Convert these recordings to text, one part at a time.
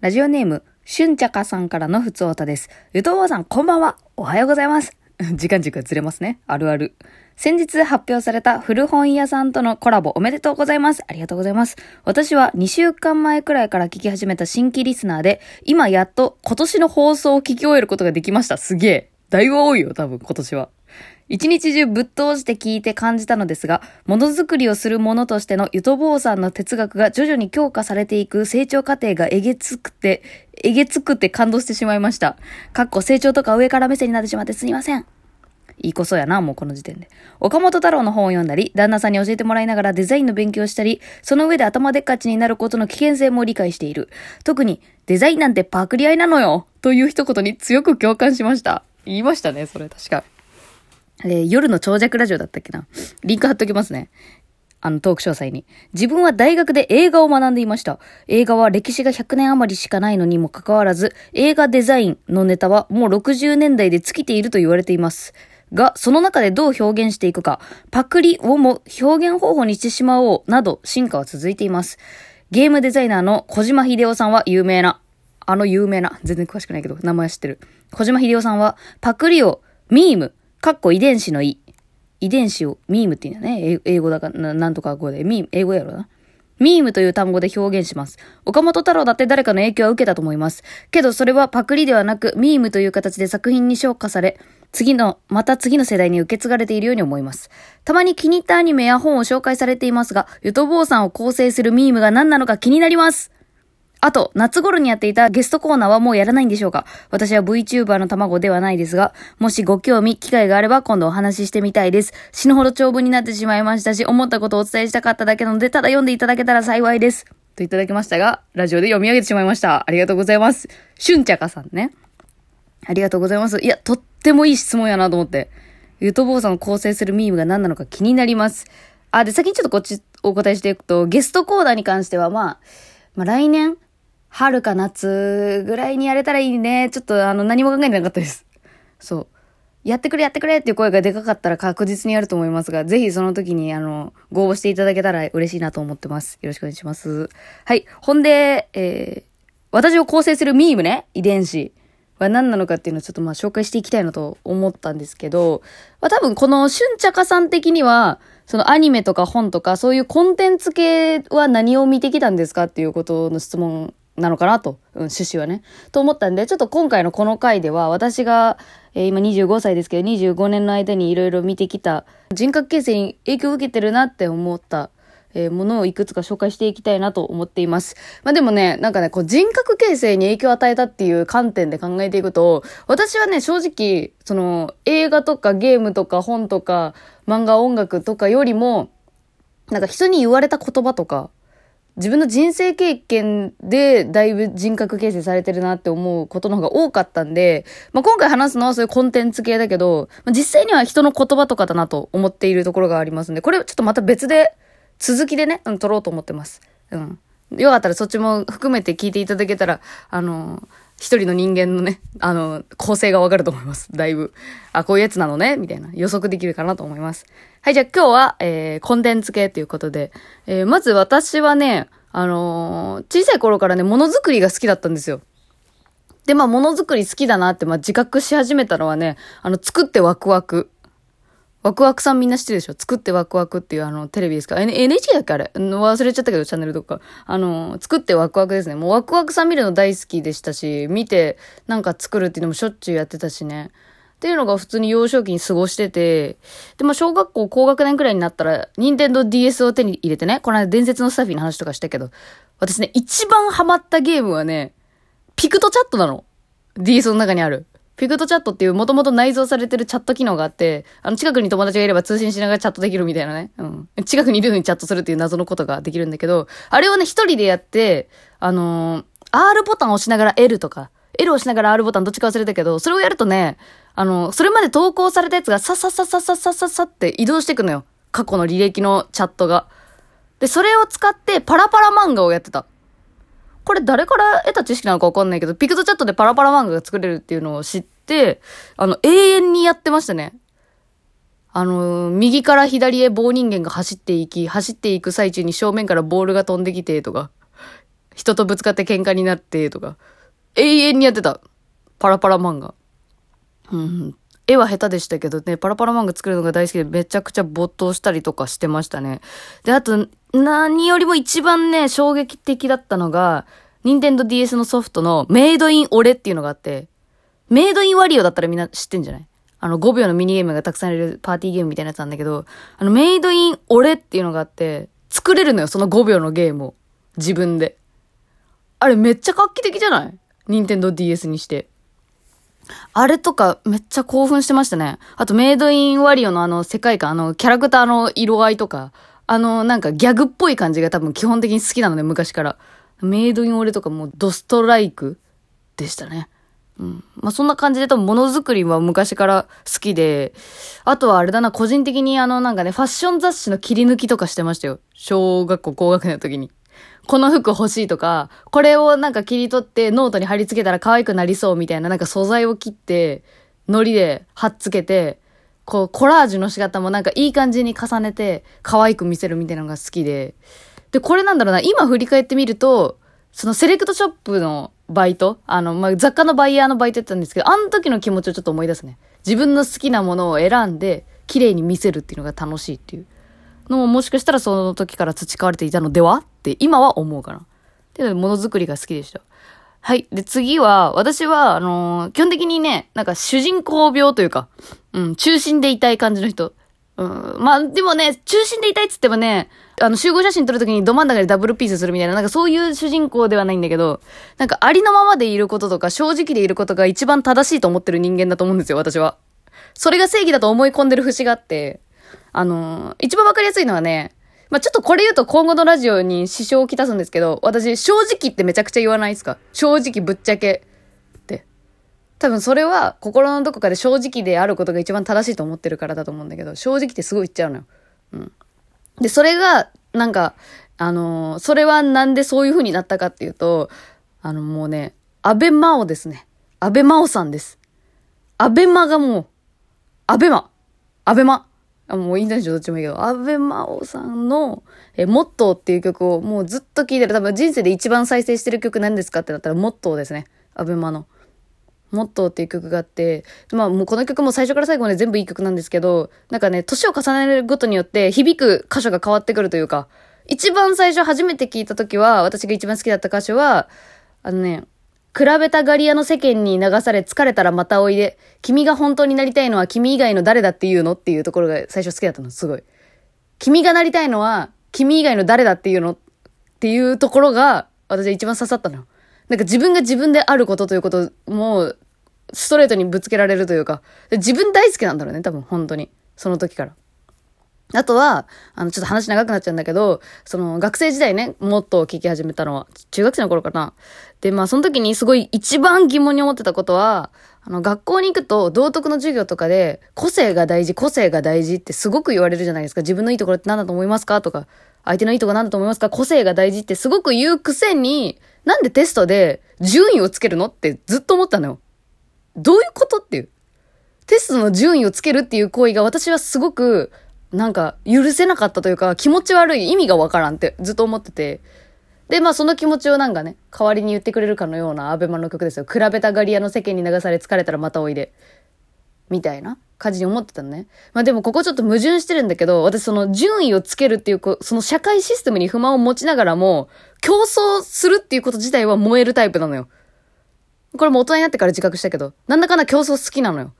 ラジオネーム、しゅんちゃかさんからのふつおたです。ゆとおばさん、こんばんは。おはようございます。時間軸がずれますね。あるある。先日発表された古本屋さんとのコラボおめでとうございます。ありがとうございます。私は2週間前くらいから聞き始めた新規リスナーで、今やっと今年の放送を聞き終えることができました。すげえ。だいぶ多いよ、多分今年は。一日中ぶっ通して聞いて感じたのですが、ものづくりをする者としてのゆとぼうさんの哲学が徐々に強化されていく成長過程がえげつくて、えげつくて感動してしまいました。かっこ成長とか上から目線になってしまってすみません。いい子そやな、もうこの時点で。岡本太郎の本を読んだり、旦那さんに教えてもらいながらデザインの勉強したり、その上で頭でっかちになることの危険性も理解している。特に、デザインなんてパクリ合いなのよという一言に強く共感しました。言いましたね、それ確か。えー、夜の長尺ラジオだったっけな？リンク貼っときますね。あの、トーク詳細に。自分は大学で映画を学んでいました。映画は歴史が100年余りしかないのにもかかわらず、映画デザインのネタはもう60年代で尽きていると言われています。が、その中でどう表現していくか、パクリをも表現方法にしてしまおう、など進化は続いています。ゲームデザイナーの小島秀夫さんは有名な、あの有名な、全然詳しくないけど、名前知ってる。小島秀夫さんは、パクリをミーム、かっこ遺伝子のい。遺伝子を、ミームって言うんだね。英語だから、なんとか語で。ミーム、英語やろな。ミームという単語で表現します。岡本太郎だって誰かの影響は受けたと思います。けどそれはパクリではなく、ミームという形で作品に昇華され、次の、また次の世代に受け継がれているように思います。たまに気に入ったアニメや本を紹介されていますが、ゆとぼうさんを構成するミームが何なのか気になりますあと、夏頃にやっていたゲストコーナーはもうやらないんでしょうか？私は VTuber の卵ではないですが、もしご興味、機会があれば今度お話ししてみたいです。死ぬほど長文になってしまいましたし、思ったことをお伝えしたかっただけなので、ただ読んでいただけたら幸いです。といただきましたが、ラジオで読み上げてしまいました。ありがとうございます。しゅんちゃかさんね。ありがとうございます。いや、とってもいい質問やなと思って。ゆとぼうさんを構成するミームが何なのか気になります。あ、で、先にちょっとこっちお答えしていくと、ゲストコーナーに関しては、まあ、まあ来年、春か夏ぐらいにやれたらいいね。ちょっとあの何も考えてなかったです。そう。やってくれやってくれっていう声がでかかったら確実にやると思いますが、ぜひその時にあの、ご応募していただけたら嬉しいなと思ってます。よろしくお願いします。はい。ほんで、えー、私を構成するミームね、遺伝子は何なのかっていうのをちょっとまあ紹介していきたいなと思ったんですけど、まあ多分このしゅんちゃかさん的には、そのアニメとか本とかそういうコンテンツ系は何を見てきたんですかっていうことの質問なのかなと、うん、趣旨はね。と思ったんで、ちょっと今回のこの回では、私が、えー、今25歳ですけど、25年の間にいろいろ見てきた、人格形成に影響を受けてるなって思った、えー、ものをいくつか紹介していきたいなと思っています。まあでもね、なんかね、こう人格形成に影響を与えたっていう観点で考えていくと、私はね、正直、その、映画とかゲームとか本とか、漫画音楽とかよりも、なんか人に言われた言葉とか、自分の人生経験でだいぶ人格形成されてるなって思うことの方が多かったんで、まあ、今回話すのはそういうコンテンツ系だけど、まあ、実際には人の言葉とかだなと思っているところがありますんで、これちょっとまた別で続きでね、うん、撮ろうと思ってます。うん。よかったらそっちも含めて聞いていただけたら、あの一人の人間のね、あの、構成がわかると思います。だいぶ。あ、こういうやつなのねみたいな予測できるかなと思います。はい、じゃあ今日は、えー、コンテンツ系ということで、えー、まず私はね、あのー、小さい頃からね、ものづくりが好きだったんですよ。で、まあ、ものづくり好きだなって、まあ、自覚し始めたのはね、あの、作ってワクワク。ワクワクさんみんな知ってるでしょ？作ってワクワクっていうあの、テレビですか？N ?NHK だっけあれ？忘れちゃったけど、チャンネルとか。あの、作ってワクワクですね。もうワクワクさん見るの大好きでしたし、見てなんか作るっていうのもしょっちゅうやってたしね。っていうのが普通に幼少期に過ごしてて、で、まあ、小学校高学年くらいになったら、任天堂 DS を手に入れてね、この間伝説のスタッフィーの話とかしたけど、私ね、一番ハマったゲームはね、ピクトチャットなの。DS の中にある。ピクトチャットっていうもともと内蔵されてるチャット機能があって、あの近くに友達がいれば通信しながらチャットできるみたいなね。うん。近くにいるのにチャットするっていう謎のことができるんだけど、あれをね、一人でやって、あのー、R ボタンを押しながら L とか、L を押しながら R ボタンどっちか忘れたけど、それをやるとね、あの、それまで投稿されたやつがささささささささって移動していくのよ。過去の履歴のチャットが。で、それを使ってパラパラ漫画をやってた。これ誰から得た知識なのかわかんないけど、ピクトチャットでパラパラ漫画が作れるっていうのを知って、あの、永遠にやってましたね。あの、右から左へ棒人間が走っていき、走っていく最中に正面からボールが飛んできてとか、人とぶつかって喧嘩になってとか、永遠にやってた。パラパラ漫画。絵は下手でしたけどね、パラパラ漫画作るのが大好きでめちゃくちゃ没頭したりとかしてましたね。で、あと、何よりも一番ね、衝撃的だったのが、任天堂 DS のソフトのメイドインオレっていうのがあって、メイドインワリオだったらみんな知ってんじゃない？あの5秒のミニゲームがたくさん入れるパーティーゲームみたいなやつなんだけど、あのメイドインオレっていうのがあって、作れるのよ、その5秒のゲームを。自分で。あれめっちゃ画期的じゃない？任天堂 DS にして。あれとかめっちゃ興奮してましたね。あとメイドインワリオのあの世界観、あのキャラクターの色合いとか、あのなんかギャグっぽい感じが多分基本的に好きなので、昔から。メイドインオレとかもうドストライクでしたね。うん。まあ、そんな感じで多分ものづくりは昔から好きで、あとはあれだな、個人的にあのなんかね、ファッション雑誌の切り抜きとかしてましたよ。小学校高学年の時に。この服欲しいとか、これをなんか切り取ってノートに貼り付けたら可愛くなりそうみたいななんか素材を切って、糊で貼っつけて、こうコラージュの仕方もなんかいい感じに重ねて可愛く見せるみたいなのが好きで。で、これなんだろうな、今振り返ってみると、そのセレクトショップのバイトあの、まあ、雑貨のバイヤーのバイトやってたんですけど、あの時の気持ちをちょっと思い出すね。自分の好きなものを選んで、綺麗に見せるっていうのが楽しいっていうのももしかしたらその時から培われていたのではって今は思うかな。で、ものづくりが好きでした。はい。で、次は、私は、あのー、基本的にね、なんか主人公病というか、うん、中心でいたい感じの人。うん、まあ、でもね、中心でいたいっつってもね、あの、集合写真撮るときにど真ん中でダブルピースするみたいな、なんかそういう主人公ではないんだけど、なんかありのままでいることとか、正直でいることが一番正しいと思ってる人間だと思うんですよ、私は。それが正義だと思い込んでる節があって、あのー、一番わかりやすいのはね、まあ、ちょっとこれ言うと今後のラジオに支障をきたすんですけど、私、正直ってめちゃくちゃ言わないですか？正直ぶっちゃけって。多分それは心のどこかで正直であることが一番正しいと思ってるからだと思うんだけど、正直ってすごい言っちゃうのよ。うん。で、それが、なんか、あのー、それはなんでそういう風になったかっていうと、あのもうね、安倍真央ですね。安倍真央さんです。安倍真がもう、安倍真。安倍真。あもういいんでしょどっちもいいけど、安倍真央さんの、え、モットーっていう曲をもうずっと聴いてる。多分人生で一番再生してる曲何ですかってなったら、モットーですね。安倍真の。モットーっていう曲があって、まあもうこの曲も最初から最後まで全部いい曲なんですけど、なんかね、年を重ねるごとによって響く箇所が変わってくるというか、一番最初初めて聞いた時は、私が一番好きだった歌詞は、あのね、比べたガリアの世間に流され疲れたらまたおいで。君が本当になりたいのは君以外の誰だっていうのっていうところが最初好きだったの、すごい。君がなりたいのは君以外の誰だっていうのっていうところが私は一番刺さったの。なんか自分が自分であることということもストレートにぶつけられるというか、自分大好きなんだろうね、多分本当に。その時から。あとは、あの、ちょっと話長くなっちゃうんだけど、その、学生時代ね、もっと聞き始めたのは、中学生の頃かな。で、まあ、その時にすごい一番疑問に思ってたことは、あの、学校に行くと、道徳の授業とかで、個性が大事、個性が大事ってすごく言われるじゃないですか。自分のいいところって何だと思いますか？とか、相手のいいところ何だと思いますか？個性が大事ってすごく言うくせに、なんでテストで順位をつけるの？ってずっと思ったのよ。どういうことっていう。テストの順位をつけるっていう行為が私はすごくなんか許せなかったというか気持ち悪い意味がわからんってずっと思ってて。で、まあその気持ちをなんかね、代わりに言ってくれるかのようなアベマの曲ですよ。比べたガリアの世間に流され疲れたらまたおいで。みたいな感じに思ってたのね。まあでもここちょっと矛盾してるんだけど、私その順位をつけるっていう、その社会システムに不満を持ちながらも、競争するっていうこと自体は燃えるタイプなのよ。これも大人になってから自覚したけど、なんだかんだ競争好きなのよ。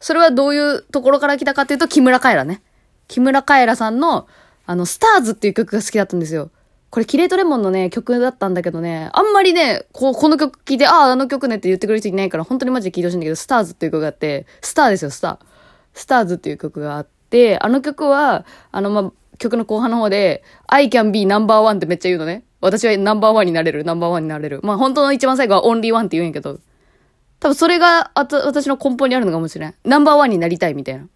それはどういうところから来たかっていうと、木村カエラね。木村カエラさんの、あの、スターズっていう曲が好きだったんですよ。これ、キレートレモンのね、曲だったんだけどね、あんまりね、こう、この曲聴いて、ああ、あの曲ねって言ってくれる人いないから、本当にマジで聴いてほしいんだけど、スターズっていう曲があって、スターですよ、スター。スターズっていう曲があって、あの曲は、あの、ま曲の後半の方で、I can be number one ってめっちゃ言うのね。私はナンバーワンになれる、ナンバーワンになれる。まあ本当の一番最後はオンリーワンって言うんやけど、多分それがあと私の根本にあるのかもしれない。ナンバーワンになりたいみたいな。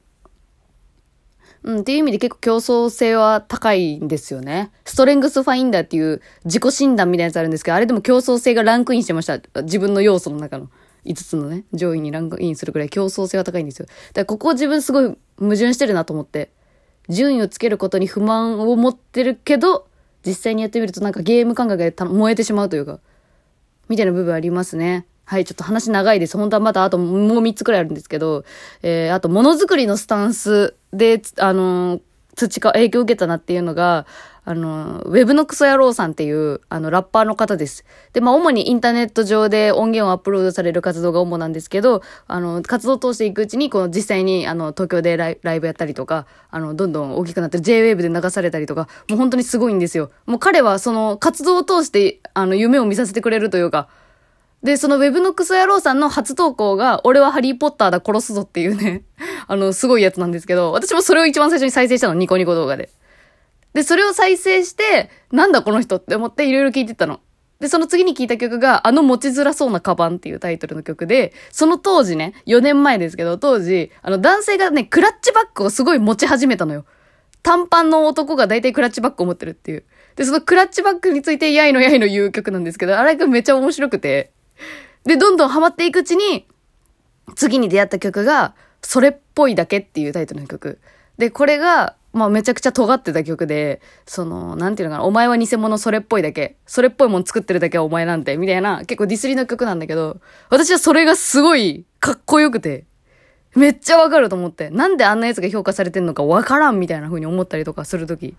うん、っていう意味で結構競争性は高いんですよね。ストレングスファインダーっていう自己診断みたいなやつあるんですけど、あれでも競争性がランクインしてました。自分の要素の中の5つのね、上位にランクインするくらい競争性は高いんですよ。だからここ自分すごい矛盾してるなと思って。順位をつけることに不満を持ってるけど、実際にやってみるとなんかゲーム感覚で燃えてしまうというか、みたいな部分ありますね。はい、ちょっと話長いです。本当はまだあともう3つくらいあるんですけど、えー、あと、ものづくりのスタンスで、あのー、培、影響を受けたなっていうのが、あの、ウェブのクソ野郎さんっていう、あの、ラッパーの方です。で、まあ、主にインターネット上で音源をアップロードされる活動が主なんですけど、あの、活動を通していくうちに、この実際に、あの、東京でライライブやったりとか、あの、どんどん大きくなって J-Wave で流されたりとか、もう本当にすごいんですよ。もう彼は、その、活動を通して、あの、夢を見させてくれるというか、で、そのウェブのクソ野郎さんの初投稿が、俺はハリーポッターだ殺すぞっていうね、あの、すごいやつなんですけど、私もそれを一番最初に再生したの、ニコニコ動画で。で、それを再生して、なんだこの人って思っていろいろ聞いてたの。で、その次に聞いた曲が、あの持ちづらそうなカバンっていうタイトルの曲で、その当時ね、4年前ですけど、当時、あの男性がね、クラッチバッグをすごい持ち始めたのよ。短パンの男が大体クラッチバッグを持ってるっていう。で、そのクラッチバッグについて、やいのやいの言う曲なんですけど、あれがめっちゃ面白くて。で、どんどんハマっていくうちに、次に出会った曲が、それっぽいだけっていうタイトルの曲。で、これが、まあめちゃくちゃ尖ってた曲で、その、なんていうのかな、お前は偽物それっぽいだけ、それっぽいもん作ってるだけはお前なんて、みたいな、結構ディスりの曲なんだけど、私はそれがすごいかっこよくて、めっちゃわかると思って、なんであんなやつが評価されてんのかわからんみたいな風に思ったりとかするとき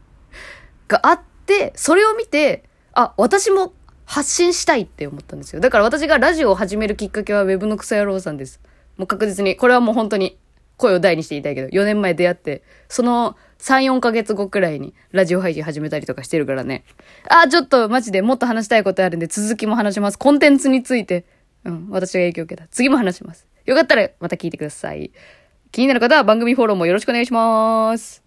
があって、それを見て、あ、私も発信したいって思ったんですよ。だから私がラジオを始めるきっかけは Web の草野郎さんです。もう確実に、これはもう本当に声を大にして言いたいけど、4年前出会って、その3、4ヶ月後くらいにラジオ配信始めたりとかしてるからね。あー、ちょっとマジでもっと話したいことあるんで続きも話します。コンテンツについて。うん、私が影響を受けた。次も話します。よかったらまた聞いてください。気になる方は番組フォローもよろしくお願いします。